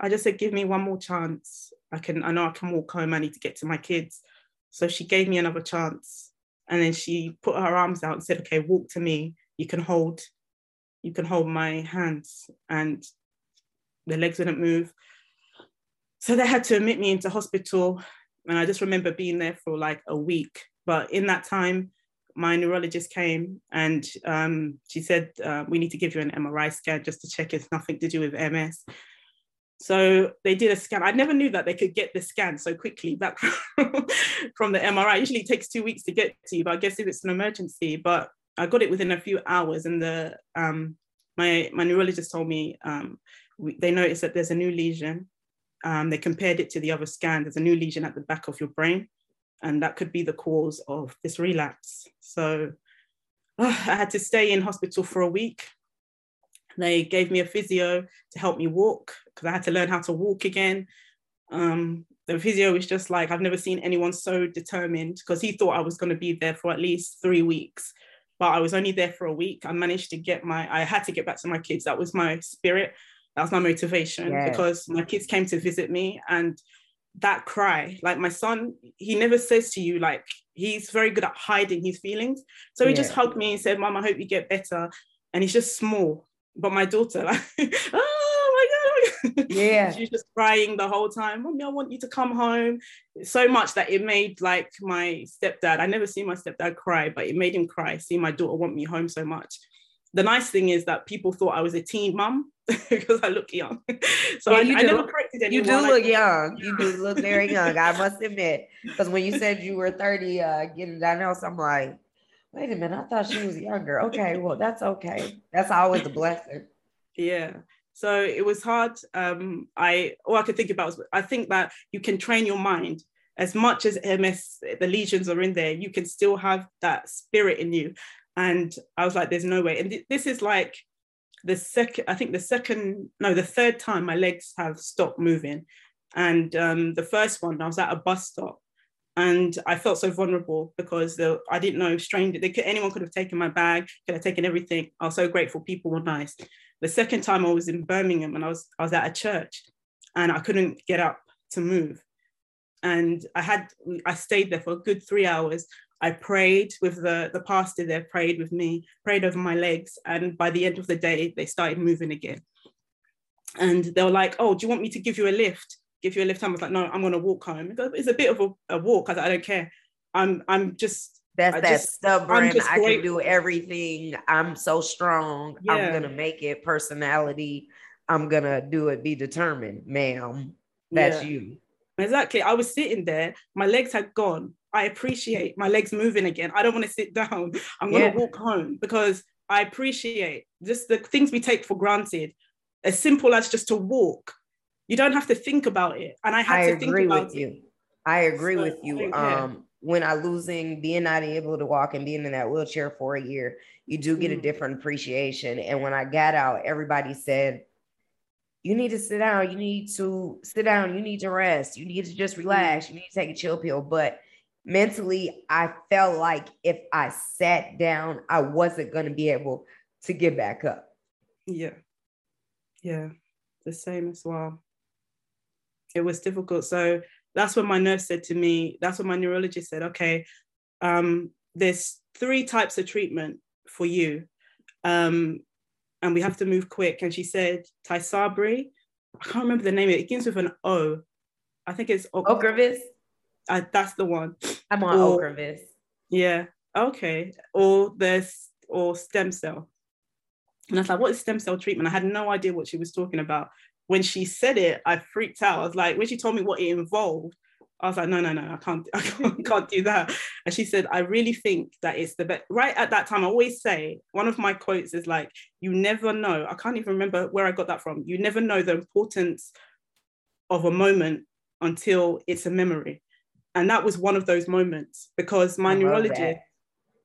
S3: I just said, give me one more chance. I can, I know I can walk home. I need to get to my kids. So she gave me another chance. And then she put her arms out and said, okay, walk to me. You can hold, you can hold my hands. And the legs wouldn't move. So they had to admit me into hospital. And I just remember being there for like a week. But in that time, my neurologist came and um, she said, uh, We need to give you an MRI scan just to check it's nothing to do with MS. So they did a scan. I never knew that they could get the scan so quickly back from the MRI. Usually it takes two weeks to get to you, but I guess if it's an emergency, but I got it within a few hours. And the um, my my neurologist told me um, they noticed that there's a new lesion. Um, they compared it to the other scan. There's a new lesion at the back of your brain, and that could be the cause of this relapse. So uh, I had to stay in hospital for a week. They gave me a physio to help me walk because I had to learn how to walk again. Um, the physio was just like, I've never seen anyone so determined because he thought I was going to be there for at least three weeks. But I was only there for a week. I managed to get my, I had to get back to my kids. That was my spirit. That was my motivation yes. because my kids came to visit me and that cry, like my son, he never says to you, like, he's very good at hiding his feelings. So he yeah. just hugged me and said, Mom, I hope you get better. And he's just small but my daughter, like, oh my god,
S2: yeah,
S3: she's just crying the whole time. Mommy, I want you to come home. So much that it made like my stepdad. I never seen my stepdad cry, but it made him cry. See my daughter want me home so much. The nice thing is that people thought I was a teen mum because I look young. so yeah, I, I never corrected anyone.
S2: You do look young. You do look very young. I must admit, because when you said you were 30, uh, getting diagnosed, I'm like, wait a minute, I thought she was younger. Okay, well, that's okay. That's always a blessing.
S3: Yeah. So it was hard. Um, I all I could think about was I think that you can train your mind as much as MS, the lesions are in there, you can still have that spirit in you. And I was like, there's no way. And th- this is like the second, I think the second, no, the third time my legs have stopped moving. And um, the first one, I was at a bus stop and I felt so vulnerable because the, I didn't know stranger they could, anyone could have taken my bag, could have taken everything. I was so grateful. People were nice. The second time I was in Birmingham and I was I was at a church, and I couldn't get up to move, and I had I stayed there for a good three hours. I prayed with the the pastor there, prayed with me, prayed over my legs, and by the end of the day they started moving again. And they were like, "Oh, do you want me to give you a lift?" give you a lift home. I was like, no, I'm gonna walk home. It's a bit of a, a walk. I, I don't care. I'm I'm just
S2: that's
S3: I
S2: that just, stubborn. I can do everything. I'm so strong. Yeah. I'm gonna make it. Personality. I'm gonna do it. Be determined, ma'am. That's yeah. you.
S3: Exactly. I was sitting there. My legs had gone. I appreciate my legs moving again. I don't want to sit down. I'm gonna yeah. walk home because I appreciate just the things we take for granted. As simple as just to walk you don't have to think about it. And I had I to think about
S2: with it. you. I agree so, with you. Um, when I losing being not able to walk and being in that wheelchair for a year, you do get mm. a different appreciation. And when I got out, everybody said, you need to sit down. You need to sit down. You need to rest. You need to just relax. You need to take a chill pill. But mentally, I felt like if I sat down, I wasn't going to be able to get back up.
S3: Yeah. Yeah. The same as well it was difficult. So that's what my nurse said to me, that's what my neurologist said, okay, um, there's three types of treatment for you. Um, and we have to move quick. And she said, Tysabri, I can't remember the name it. Begins with an O. I think it's
S2: o- Ocrevus.
S3: Uh, that's the one.
S2: I'm on or, Ocrevus.
S3: Yeah. Okay. Or there's or stem cell. And I was like, what is stem cell treatment? I had no idea what she was talking about when she said it, I freaked out. I was like, when she told me what it involved, I was like, no, no, no, I can't, I can't, can't do that. And she said, I really think that it's the best. Right at that time, I always say, one of my quotes is like, you never know. I can't even remember where I got that from. You never know the importance of a moment until it's a memory. And that was one of those moments because my neurologist,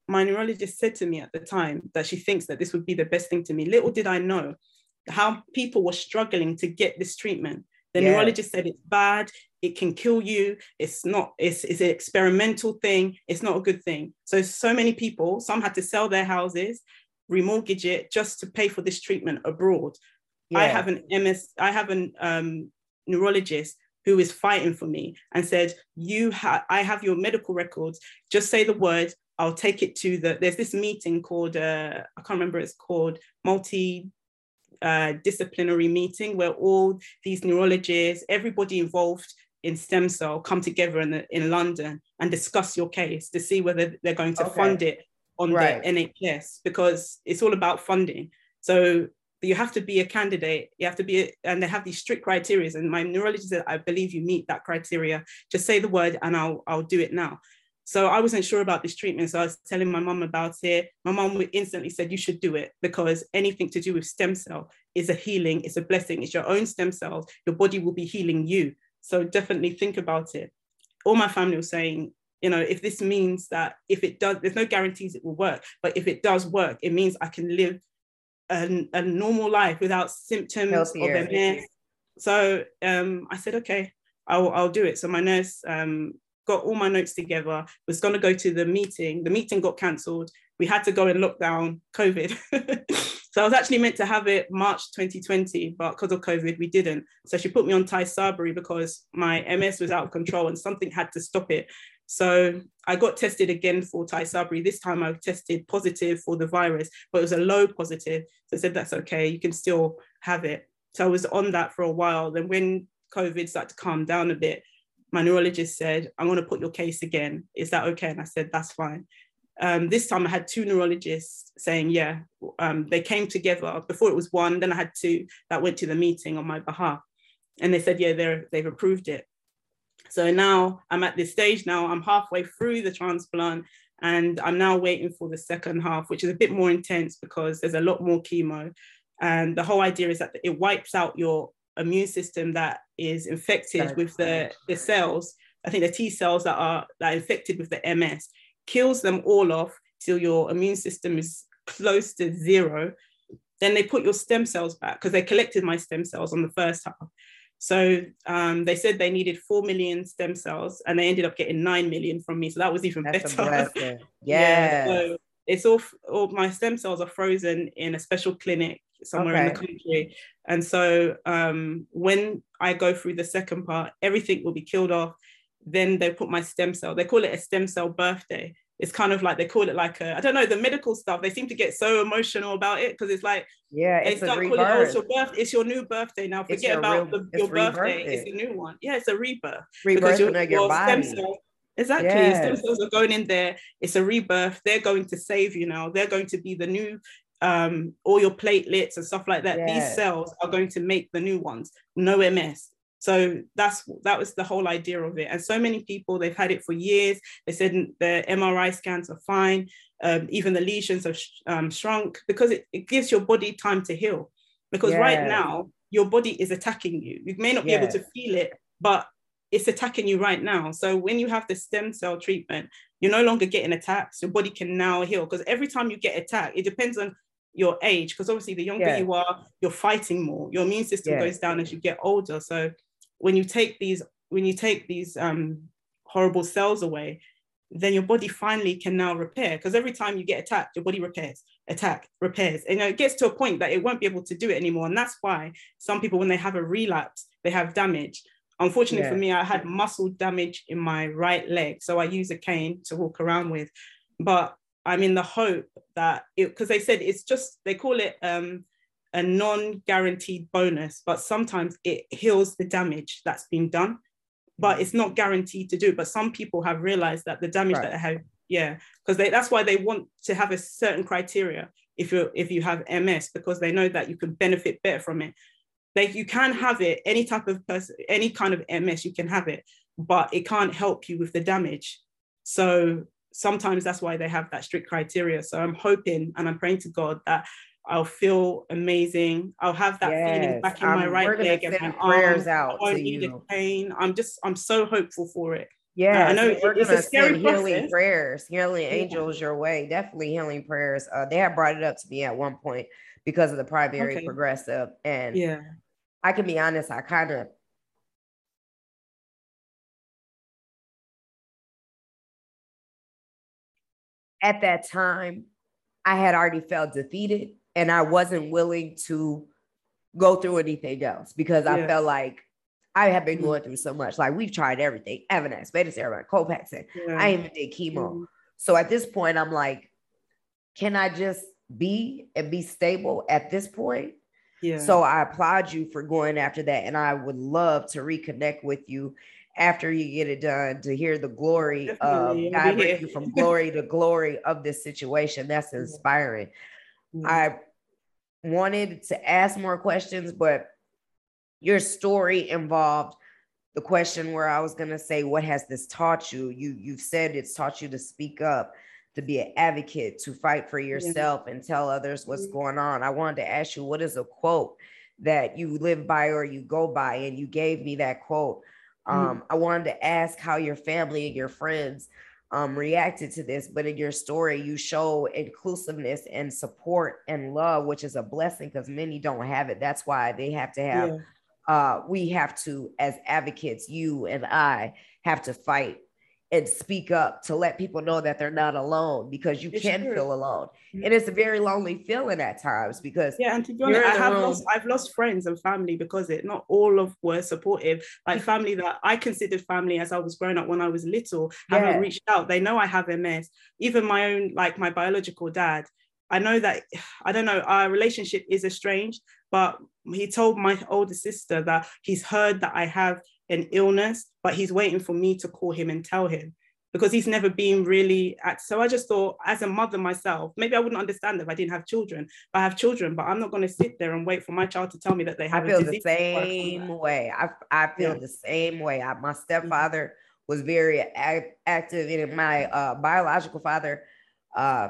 S3: my neurologist said to me at the time that she thinks that this would be the best thing to me. Little did I know how people were struggling to get this treatment. The
S2: Yeah.
S3: neurologist said it's bad, it can kill you, it's not, it's, it's an experimental thing, it's not a good thing. So, so many people, some had to sell their houses, remortgage it just to pay for this treatment abroad. I have an MS, I have an um, neurologist who is fighting for me and said, "You have, I have your medical records. Just say the word. I'll take it to the. There's this meeting called uh, I can't remember. It's called multi." Uh, disciplinary meeting where all these neurologists, everybody involved in stem cell, come together in, the, in London and discuss your case to see whether they're going to
S2: Okay.
S3: fund it on
S2: Right.
S3: the NHS because it's all about funding. So you have to be a candidate. You have to be, and they have these strict criteria. And my neurologist said, I believe you meet that criteria. Just say the word, and I'll I'll do it now. So I wasn't sure about this treatment. So I was telling my mum about it. My mum instantly said, You should do it because anything to do with stem cell is a healing, it's a blessing, it's your own stem cells. Your body will be healing you. So definitely think about it. All my family was saying, you know, if this means that if it does, there's no guarantees it will work, but if it does work, it means I can live a, a normal life without symptoms
S2: Healthier.
S3: of MS. So um, I said, okay, I'll, I'll do it. So my nurse um, got all my notes together, was going to go to the meeting. The meeting got cancelled. We had to go in lockdown, COVID. so I was actually meant to have it March 2020, but because of COVID, we didn't. So she put me on Tysabri because my MS was out of control and something had to stop it. So I got tested again for Tysabri. This time I tested positive for the virus, but it was a low positive. So I said, that's okay, you can still have it. So I was on that for a while. Then when COVID started to calm down a bit, my neurologist said, I'm going to put your case again. Is that okay? And I said, that's fine. Um, this time I had two neurologists saying, yeah, um, they came together. Before it was one, then I had two that went to the meeting on my behalf. And they said, yeah, they've approved it. So now I'm at this stage now, I'm halfway through the transplant and I'm now waiting for the second half, which is a bit more intense because there's a lot more chemo. And the whole idea is that it wipes out your immune system that is infected with the, the cells. I think the T cells that are, that are infected with the MS kills them all off till your immune system is close to zero. Then they put your stem cells back because they collected my stem cells on the first half. So um, they said they needed 4 million stem cells and they ended up getting 9 million from me. So that was even
S2: That's
S3: better.
S2: blessing.
S3: Yeah, so it's all, all my stem cells are frozen in a special clinic somewhere in the country. And so um, when I go through the second part, everything will be killed off. Then they put my stem cell, they call it a stem cell birthday. It's kind of like they call it like a, I don't know, the medical stuff, they seem to get so emotional about it because it's like
S2: yeah,
S3: they
S2: it's a
S3: start calling it, oh, it's your birth, it's your new birthday now. Forget
S2: your
S3: about
S2: real-
S3: the, your birthday,
S2: rebirthing.
S3: it's a new one. Yeah, it's a rebirth
S2: Rebirth
S3: your,
S2: your
S3: stem
S2: body.
S3: cells, exactly, your stem
S2: Yes.
S3: cells are going in there. It's a rebirth. They're going to save you now. They're going to be the new, um, all your platelets and stuff like that.
S2: Yes.
S3: These cells are going to make the new ones. No MS. So that's that was the whole idea of it. And so many people they've had it for years. They said the MRI scans are fine. Um, even the lesions have sh- um, shrunk because it, it gives your body time to heal. Because right now your body is attacking you. You may not be able to feel it, but it's attacking you right now. So when you have the stem cell treatment, you're no longer getting attacks. Your body can now heal because every time you get attacked, it depends on your age. Because obviously, the younger
S2: Yeah.
S3: you are, you're fighting more. Your immune system
S2: Yes.
S3: goes down as you get older. So when you take these, when you take these um, horrible cells away, then your body finally can now repair. Because every time you get attacked, your body repairs, attack, repairs. And you know, it gets to a point that it won't be able to do it anymore. And that's why some people, when they have a relapse, they have damage. Unfortunately for me, I had muscle damage in my right leg. So I use a cane to walk around with. But I'm in the hope that it, because they said it's just, they call it um, a non guaranteed bonus, but sometimes it heals the damage that's been done. But mm. it's not guaranteed to do. But some people have realized that the damage
S2: Right.
S3: that they have, yeah, because that's why they want to have a certain criteria if you if you have MS, because they know that you can benefit better from it Like you can have it any type of person any kind of ms you can have it but it can't help you with the damage so sometimes that's why they have that strict criteria so i'm hoping and i'm praying to god that i'll feel amazing i'll have that feeling back in my
S2: I'm-
S3: right
S2: we're gonna
S3: leg and my arm.
S2: prayers
S3: I
S2: out
S3: won't
S2: to
S3: need
S2: you.
S3: a pain i'm just i'm so hopeful for it
S2: Yeah,
S3: I know
S2: we're
S3: it's a scary
S2: healing
S3: process.
S2: prayers, healing
S3: Yeah.
S2: angels your way. Definitely healing prayers. Uh, they had brought it up to me at one point because of the primary okay. progressive. And
S3: yeah,
S2: I can be honest, I kind of at that time, I had already felt defeated and I wasn't willing to go through anything else because I felt like I have been mm-hmm. going through so much. Like we've tried everything, Avonex, Betaseron, Copaxone. Yeah. I even did chemo. Mm-hmm. So at this point, I'm like, can I just be and be stable at this point?
S3: Yeah.
S2: So I applaud you for going after that. And I would love to reconnect with you after you get it done to hear the glory Definitely. of God bring you from glory to glory of this situation. That's inspiring. Yeah. I wanted to ask more questions, but your story involved the question where I was going to say, what has this taught you? You you've said it's taught you to speak up, to be an advocate, to fight for yourself yeah. and tell others what's mm-hmm. going on. I wanted to ask you, what is a quote that you live by or you go by? And you gave me that quote. Mm-hmm. Um, I wanted to ask how your family and your friends um, reacted to this, but in your story, you show inclusiveness and support and love, which is a blessing because many don't have it. That's why they have to have, yeah. uh, we have to, as advocates, you and I have to fight and speak up to let people know that they're not alone because you it's can true. feel alone mm-hmm. and it's a very lonely feeling at times because
S3: yeah and to be honest i have room. lost i've lost friends and family because it not all of were supportive like family that i considered family as i was growing up when i was little yeah. haven't reached out they know i have ms even my own like my biological dad i know that i don't know our relationship is estranged but he told my older sister that he's heard that i have an illness, but he's waiting for me to call him and tell him because he's never been really at so i just thought as a mother myself maybe i wouldn't understand if i didn't have children but i have children but i'm not going to sit there and wait for my child to tell me that they have
S2: i feel the same way i, I feel yeah. the same way I, my mm-hmm. stepfather was very active in my uh, biological father uh,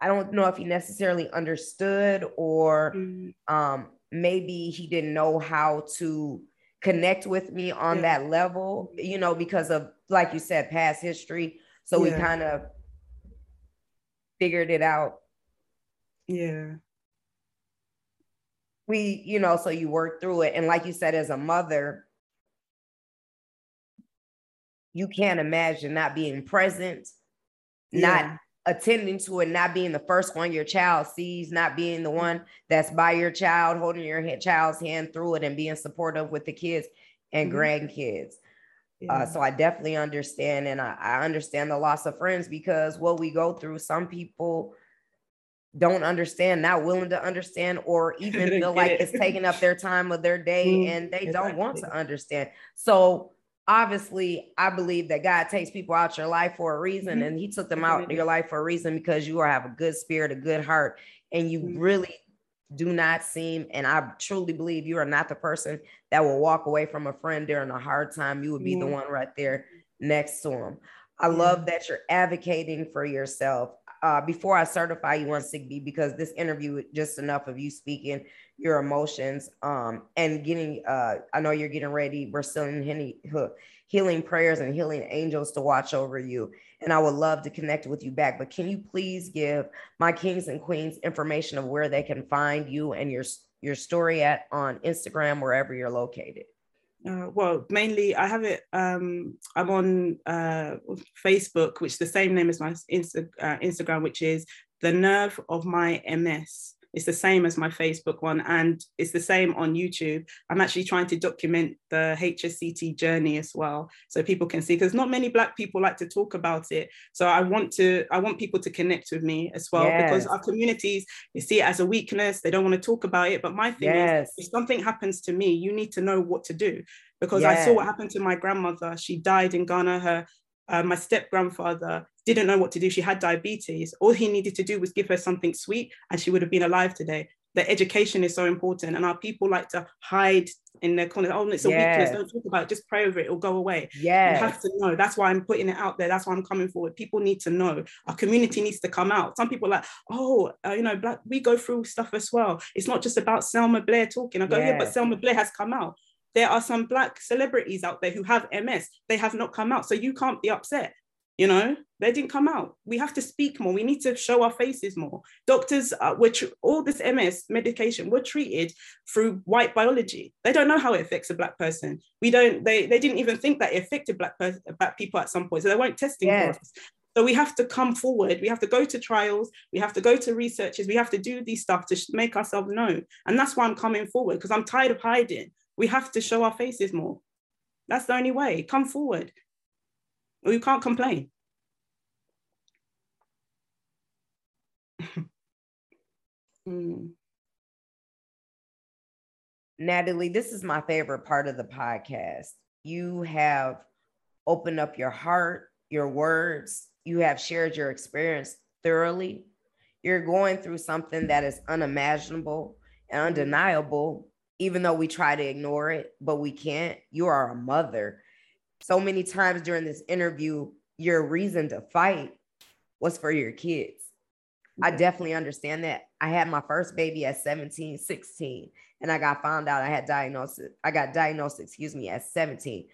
S2: i don't know if he necessarily understood or mm-hmm. um, maybe he didn't know how to connect with me on yeah. that level, you know, because of, like you said, past history. So yeah. we kind of figured it out.
S3: Yeah.
S2: We, you know, so you work through it. And like you said, as a mother, you can't imagine not being present, yeah. not attending to it, not being the first one your child sees, not being the one that's by your child, holding your child's hand through it and being supportive with the kids and mm-hmm. grandkids. Uh, yeah. Uh, so I definitely understand, and I, I understand the loss of friends because what we go through, some people don't understand, not willing to understand, or even feel like it's taking up their time of their day mm-hmm. and they exactly. don't want to understand. So obviously I believe that God takes people out your life for a reason, mm-hmm. and He took them out your life for a reason because you have a good spirit, a good heart, and you mm-hmm. really do not seem, and I truly believe you are not the person that will walk away from a friend during a hard time. You would be the one right there next to them. I love that you're advocating for yourself. Uh, before I certify you One Sick B, because this interview just enough of you speaking your emotions um, and getting uh, i know you're getting ready we're still in healing, prayers and healing angels to watch over you and i would love to connect with you back but can you please give my kings and queens information of where they can find you and your your story at on instagram wherever you're located
S3: uh, well, mainly I have it. Um, I'm on uh, Facebook, which the same name as my Insta- uh, Instagram, which is the nerve of my MS. It's the same as my Facebook one, and it's the same on YouTube. I'm actually trying to document the HSCT journey as well, so people can see. Because not many Black people like to talk about it, so I want to. I want people to connect with me as well, yes. because our communities they see it as a weakness. They don't want to talk about it. But my thing yes. is, if something happens to me, you need to know what to do. Because yes. I saw what happened to my grandmother. She died in Ghana. Her uh, my step grandfather didn't know what to do. She had diabetes. All he needed to do was give her something sweet and she would have been alive today. The education is so important. And our people like to hide in their corner. Oh, it's a yes. weakness. Don't talk about it. Just pray over it. It'll go away.
S2: Yeah.
S3: You have to know. That's why I'm putting it out there. That's why I'm coming forward. People need to know. Our community needs to come out. Some people are like, oh, uh, you know, black, we go through stuff as well. It's not just about Selma Blair talking. I go, yeah, yeah but Selma Blair has come out there are some black celebrities out there who have MS. They have not come out. So you can't be upset You know, they didn't come out. We have to speak more. We need to show our faces more. Doctors, uh, which all this MS medication, were treated through white biology. They don't know how it affects a black person. We don't. They they didn't even think that it affected black person, black people at some point, so they weren't testing yes. for us. So we have to come forward. We have to go to trials. We have to go to researchers. We have to do these stuff to make ourselves known. And that's why I'm coming forward because I'm tired of hiding. We have to show our faces more. That's the only way. Come forward. We can't complain.
S2: mm. Natalie, this is my favorite part of the podcast. You have opened up your heart, your words, you have shared your experience thoroughly. You're going through something that is unimaginable and undeniable, even though we try to ignore it, but we can't. You are a mother. So many times during this interview, your reason to fight was for your kids. I definitely understand that. I had my first baby at 17, 16, and I got found out I had diagnosed. I got diagnosed, excuse me, at 17.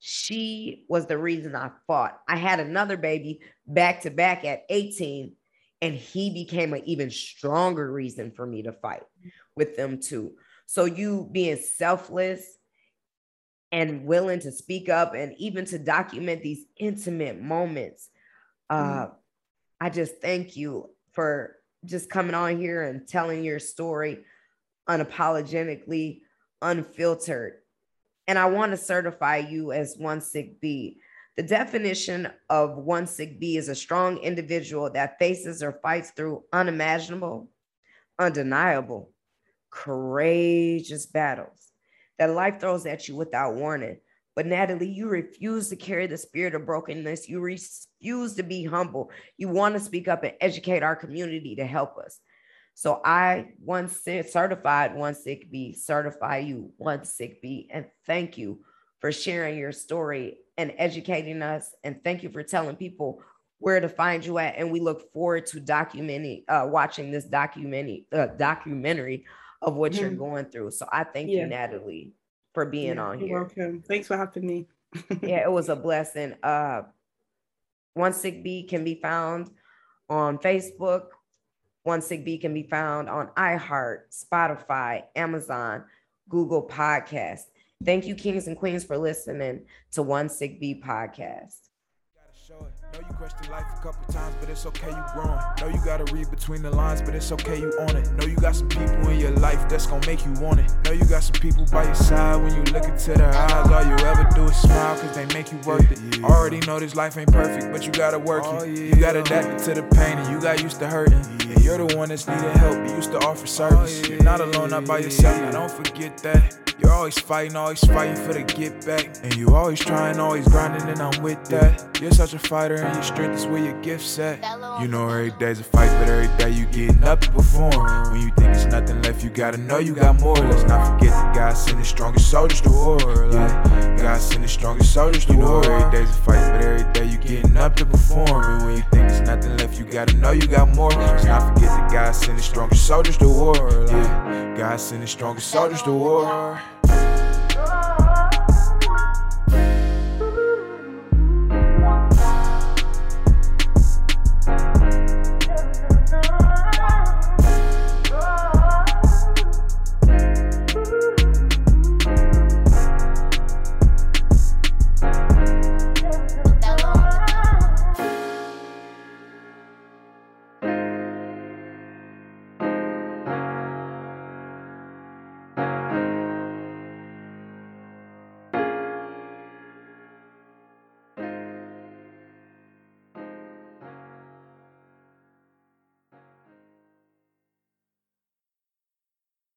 S2: She was the reason I fought. I had another baby back to back at 18, and he became an even stronger reason for me to fight with them too. So you being selfless and willing to speak up and even to document these intimate moments. Uh, mm. I just thank you for just coming on here and telling your story unapologetically, unfiltered. And I want to certify you as one sick B. The definition of one sick B is a strong individual that faces or fights through unimaginable, undeniable, courageous battles that life throws at you without warning. But Natalie, you refuse to carry the spirit of brokenness. You refuse to be humble. You want to speak up and educate our community to help us. So I one sick certified one sick B certify you one sick B and thank you for sharing your story and educating us and thank you for telling people where to find you at and we look forward to documenting uh, watching this documentary uh, documentary of what mm-hmm. you're going through. So I thank yeah. you Natalie for being yeah, on here.
S3: welcome. Thanks for having me.
S2: yeah, it was a blessing. Uh One Sick B can be found on Facebook. One Sick B can be found on iHeart, Spotify, Amazon, Google Podcast. Thank you, Kings and Queens, for listening to One Sick B podcast.
S1: Know you questioned life a couple times, but it's okay, you growing. Know you gotta read between the lines, but it's okay, you own it. Know you got some people in your life that's gonna make you want it. Know you got some people by your side when you look into their eyes. All you ever do is smile, cause they make you worth it. Yeah. Already know this life ain't perfect, but you gotta work oh, it. Yeah. You gotta adapt to the pain, and you got used to hurting. And you're the one that's needed help, you used to offer service. Oh, you're not alone, not by yourself, now don't forget that. You're always fighting, always fighting for the get back. And you always trying, always grinding, and I'm with that. You're such a fighter, and your strength is where your gift's at. You know every day's a fight, but every day you getting up to perform. When you think it's nothing left, you gotta know you got more. Let's not forget that God sent the strongest soldiers to war. Yeah, God sent the strongest soldiers to war. Every day's a fight, but every day you getting up to perform. And when you think it's nothing left, you gotta know you got more. Let's not forget that God sent the strongest soldiers to war. Yeah, God sent the strongest soldiers to war.